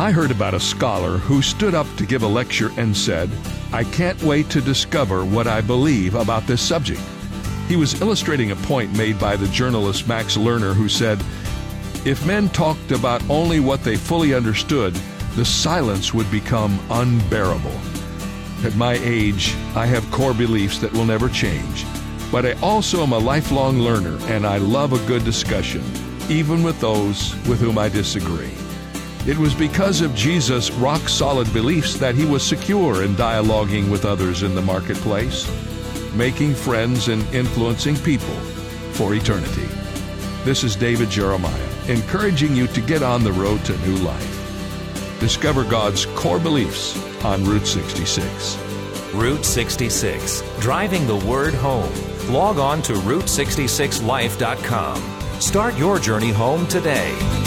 I heard about a scholar who stood up to give a lecture and said, I can't wait to discover what I believe about this subject. He was illustrating a point made by the journalist Max Lerner, who said, If men talked about only what they fully understood, the silence would become unbearable. At my age, I have core beliefs that will never change, but I also am a lifelong learner and I love a good discussion, even with those with whom I disagree. It was because of Jesus' rock solid beliefs that he was secure in dialoguing with others in the marketplace, making friends and influencing people for eternity. This is David Jeremiah, encouraging you to get on the road to new life. Discover God's core beliefs on Route 66. Route 66, driving the word home. Log on to Route66Life.com. Start your journey home today.